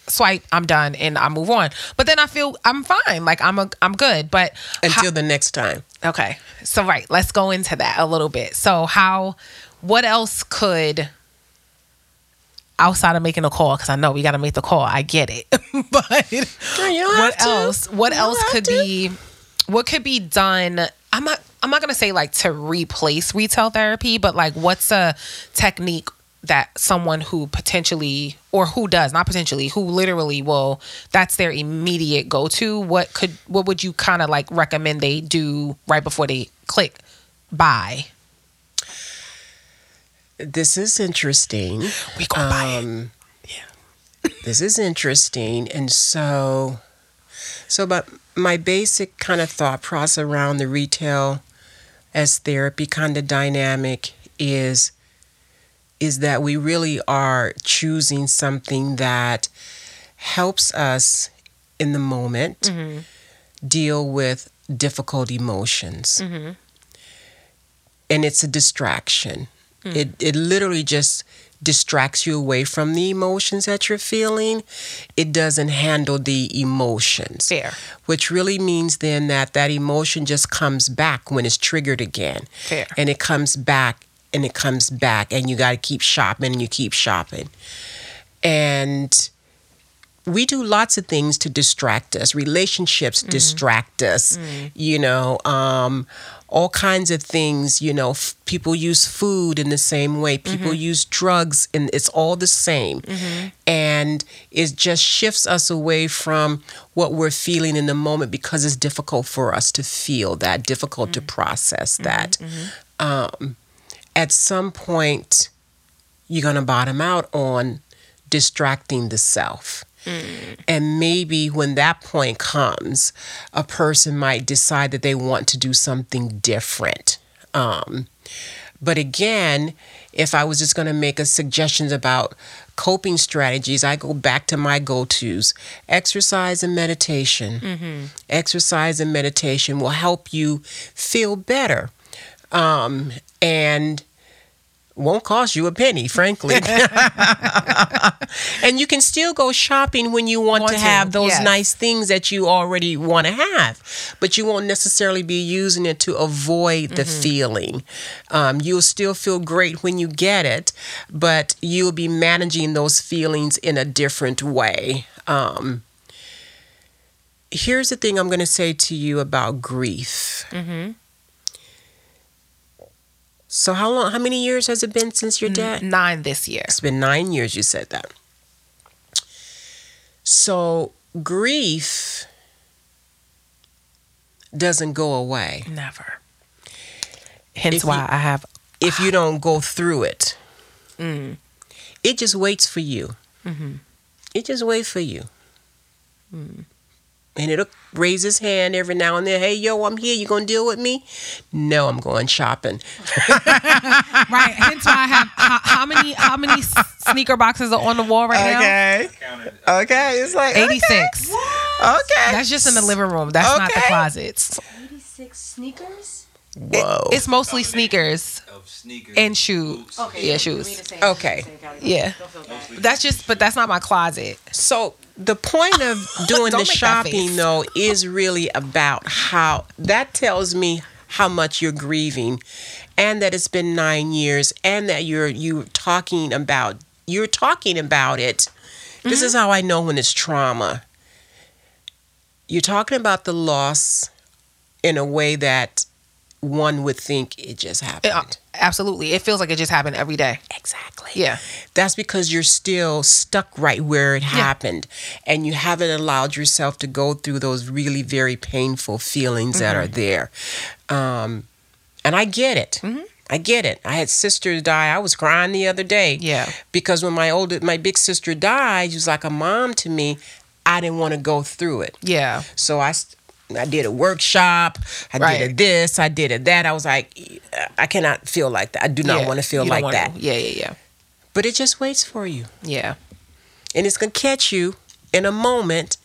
swipe, I'm done, and I move on. But then I feel I'm fine, like I'm a I'm good. But Until the next time. Okay. So right, let's go into that a little bit. So how what else could outside of making a call cuz I know we got to make the call. I get it. but what else? What You else could be what could be done? I'm not I'm not going to say like to replace retail therapy, but like what's a technique that someone who potentially or who does not potentially who literally will that's their immediate go-to. What could what would you kind of like recommend they do right before they click buy? This is interesting. we go buy it. Um, this is interesting, and so, so, but my basic kind of thought process around the retail as therapy kind of dynamic is is that we really are choosing something that helps us in the moment mm-hmm. deal with difficult emotions. Mm-hmm. And it's a distraction. Mm. It it literally just distracts you away from the emotions that you're feeling. It doesn't handle the emotions. Fair. Which really means then that that emotion just comes back when it's triggered again. Fair. And it comes back and it comes back and you got to keep shopping and you keep shopping. And we do lots of things to distract us. Relationships mm-hmm. distract us, mm. you know, um, all kinds of things, you know, f- people use food in the same way. People mm-hmm. use drugs and it's all the same. Mm-hmm. And it just shifts us away from what we're feeling in the moment because it's difficult for us to feel that, difficult to mm. process that. Um, at some point, you're going to bottom out on distracting the self. And maybe when that point comes, a person might decide that they want to do something different. Um, but again, if I was just going to make a suggestions about coping strategies, I go back to my go-tos. Exercise and meditation. Exercise and meditation will help you feel better. Um, and won't cost you a penny, frankly. and you can still go shopping when you want, Want to to, have those yes. nice things that you already want to have, but you won't necessarily be using it to avoid the Mm-hmm. feeling. Um, you'll still feel great when you get it, but you'll be managing those feelings in a different way. Um, here's the thing I'm going to say to you about grief. Mm-hmm. So how long? How many years has it been since your dad? nine this year It's been nine years. You said that. So grief doesn't go away never hence If you- why i have if you don't go through it. Mm. It just waits for you. Mm-hmm. It just waits for you. Mm. And it'll raise his hand every now and then. Hey, yo, I'm here. You gonna deal with me? No, I'm going shopping. right hence why i have how, how many how many s- sneaker boxes are on the wall right now? Okay. Okay. It's like now 86 Okay. that's just in the living room that's not the Okay. closets 86 sneakers? Whoa. it's mostly sneakers of sneakers and shoes Okay. yeah shoes mean the same- Okay. Yeah. Don't feel bad. that's just but that's not my closet So the point of doing the shopping though is really about how that tells me how much you're grieving and that it's been 9 years and that you're you talking about you're talking about it. This is how I know when it's trauma. You're talking about the loss in a way that one would think it just happened. Uh, absolutely it feels like it just happened every day exactly. yeah That's because you're still stuck right where it happened and you haven't allowed yourself to go through those really very painful feelings that Mm-hmm. are there. Um, and I get it. Mm-hmm. I get it. I had sisters die. I was crying the other day. Yeah. Because when my older, my big sister died, she was like a mom to me. I didn't want to go through it. yeah So I, I did a workshop. I Right. did a this. I did a that. I was like, I cannot feel like that. I do not Yeah. want to feel like that. yeah yeah yeah But it just waits for you yeah and it's gonna catch you in a moment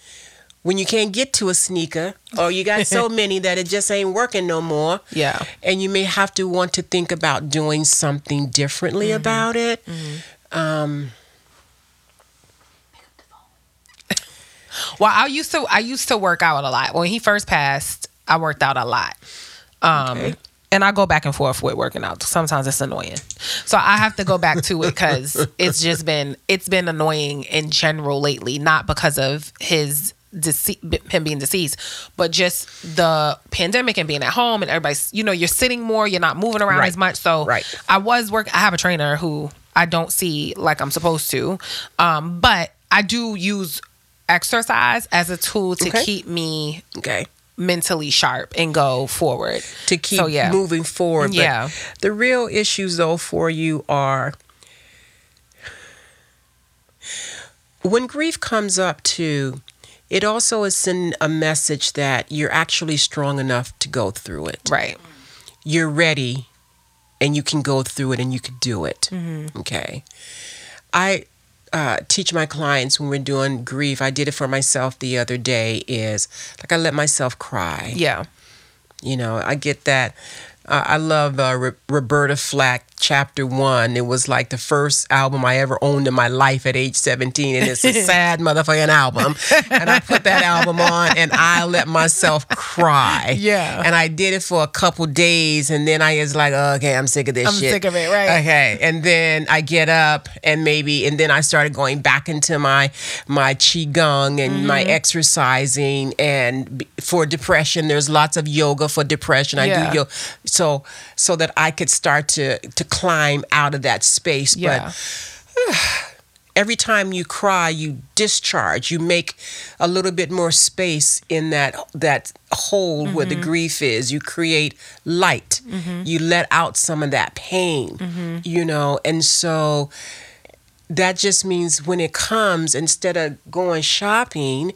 when you can't get to a sneaker or you got so many that it just ain't working no more yeah and you may have to want to think about doing something differently Mm-hmm. about it um, Well, I used to I used to work out a lot. When he first passed, I worked out a lot. Um Okay. and I go back and forth with working out. Sometimes it's annoying. So I have to go back to it cuz it's just been it's been annoying in general lately, not because of his dece- him being deceased, but just the pandemic and being at home and everybody's you know, you're sitting more, you're not moving around Right. as much. So Right. I was work I have a trainer who I don't see like I'm supposed to. Um, but I do use exercise as a tool to Okay. keep me Okay. mentally sharp and go forward. To keep So, yeah. moving forward. But Yeah. The real issues though for you are when grief comes up too, it also is sending a message that you're actually strong enough to go through it. Right. You're ready and you can go through it and you can do it. Mm-hmm. Okay. I uh, teach my clients when we're doing grief, I did it for myself the other day, is like I let myself cry. Yeah. You know, I get that. Uh, I love uh, Ro- Roberta Flack, Chapter One. It was like the first album I ever owned in my life at age 17, and it's a sad motherfucking album. And I put that album on, and I let myself cry. Yeah. And I did it for a couple days, and then I was like, oh, okay, I'm sick of this I'm shit. sick of it, right. Okay. And then I get up, and maybe, and then I started going back into my my qigong and my Mm-hmm. exercising. And for depression, there's lots of yoga for depression. I Yeah. do yoga so so that I could start to to climb out of that space. Yeah. But every time you cry, you discharge. You make a little bit more space in that that hole where Mm-hmm. the grief is. You create light. You let out some of that pain. Mm-hmm. You know, and so that just means when it comes, instead of going shopping,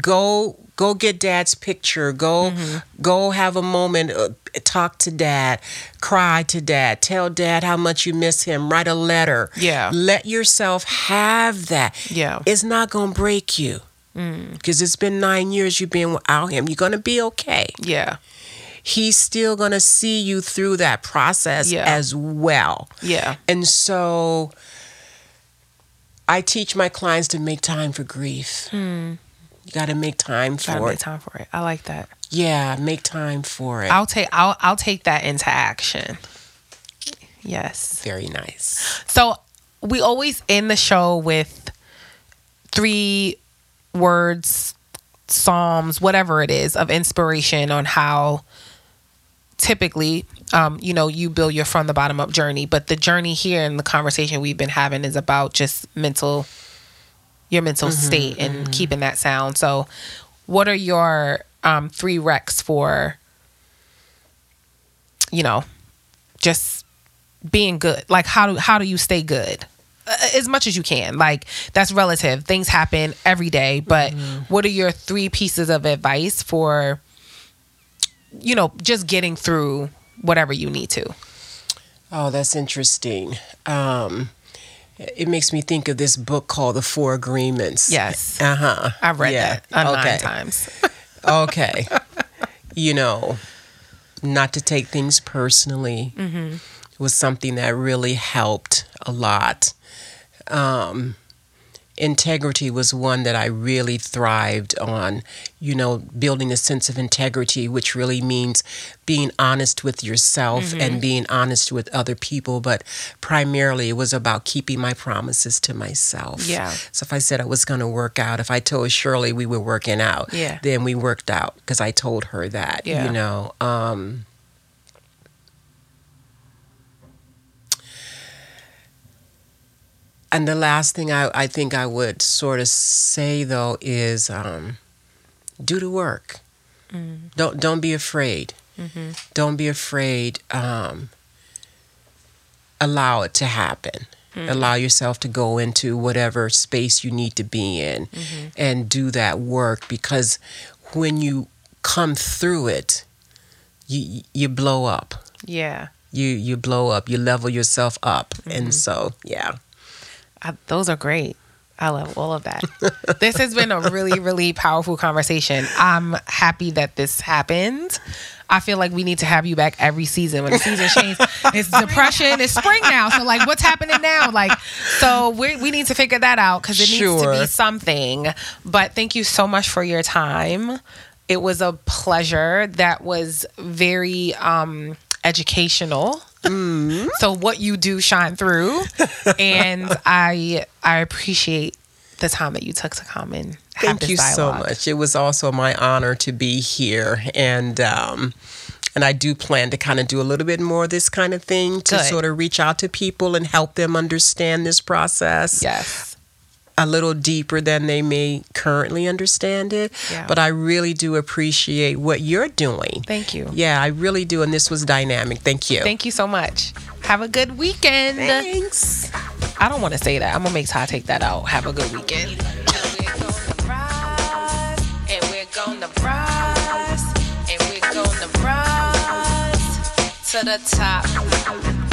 go go get dad's picture go Mm-hmm. go have a moment uh, talk to dad cry to dad tell dad how much you miss him write a letter Yeah. let yourself have that Yeah. it's not gonna break you because it's been nine years you've been without him you're gonna be okay Yeah. he's still gonna see you through that process Yeah. as well Yeah. and so I teach my clients to make time for grief. You got to make time for Gotta for make it. time for it. I like that. Yeah, make time for it. I'll take I'll I'll take that into action. Yes. Very nice. So we always end the show with three words, psalms, whatever it is, of inspiration on how typically um, you know, you build your from the bottom up journey. But the journey here and the conversation we've been having is about just mental your mental state and keeping that sound. So what are your um, three recs for you know, just being good? Like how do how do you stay good? Uh, as much as you can. Like that's relative. Things happen every day but what are your three pieces of advice for you know just getting through whatever you need to? Oh, that's interesting. Um, it makes me think of this book called The Four Agreements. yes Uh huh. i've read Yeah, that uh, nine okay. times okay. you know, not to take things personally Mm-hmm. was something that really helped a lot. Um, integrity was one that I really thrived on, you know, building a sense of integrity, which really means being honest with yourself Mm-hmm. and being honest with other people. But primarily, it was about keeping my promises to myself. Yeah. So if I said I was going to work out, if I told Shirley we were working out, Yeah. then we worked out because I told her that, Yeah. you know. Um, and the last thing I, I think I would sort of say though is um, do the work. Mm-hmm. Don't don't be afraid. Mm-hmm. Don't be afraid. Um, allow it to happen. Mm-hmm. Allow yourself to go into whatever space you need to be in and do that work because when you come through it, you you blow up. yeah You you blow up. You level yourself up. And so, yeah. I, those are great i love all of that this has been a really really powerful conversation i'm happy that this happened I feel like we need to have you back every season when the season changes. It's depression. It's spring now. So like, what's happening now? Like, so we we need to figure that out because it needs to be something. But thank you so much for your time. It was a pleasure. That was very um, educational. So what you do shine through, and I I appreciate the time that you took to come and have Thank you so much. It was also my honor to be here. And um, and I do plan to kind of do a little bit more of this kind of thing to Good. sort of reach out to people and help them understand this process Yes. A little deeper than they may currently understand it. Yeah. But I really do appreciate what you're doing. Thank you. Yeah, I really do. And this was dynamic. Thank you. Thank you so much. Have a good weekend. Thanks. I don't want to say that. I'm gonna make Ty take that out. Have a good weekend. And we're gonna rise, and we're gonna rise to the top.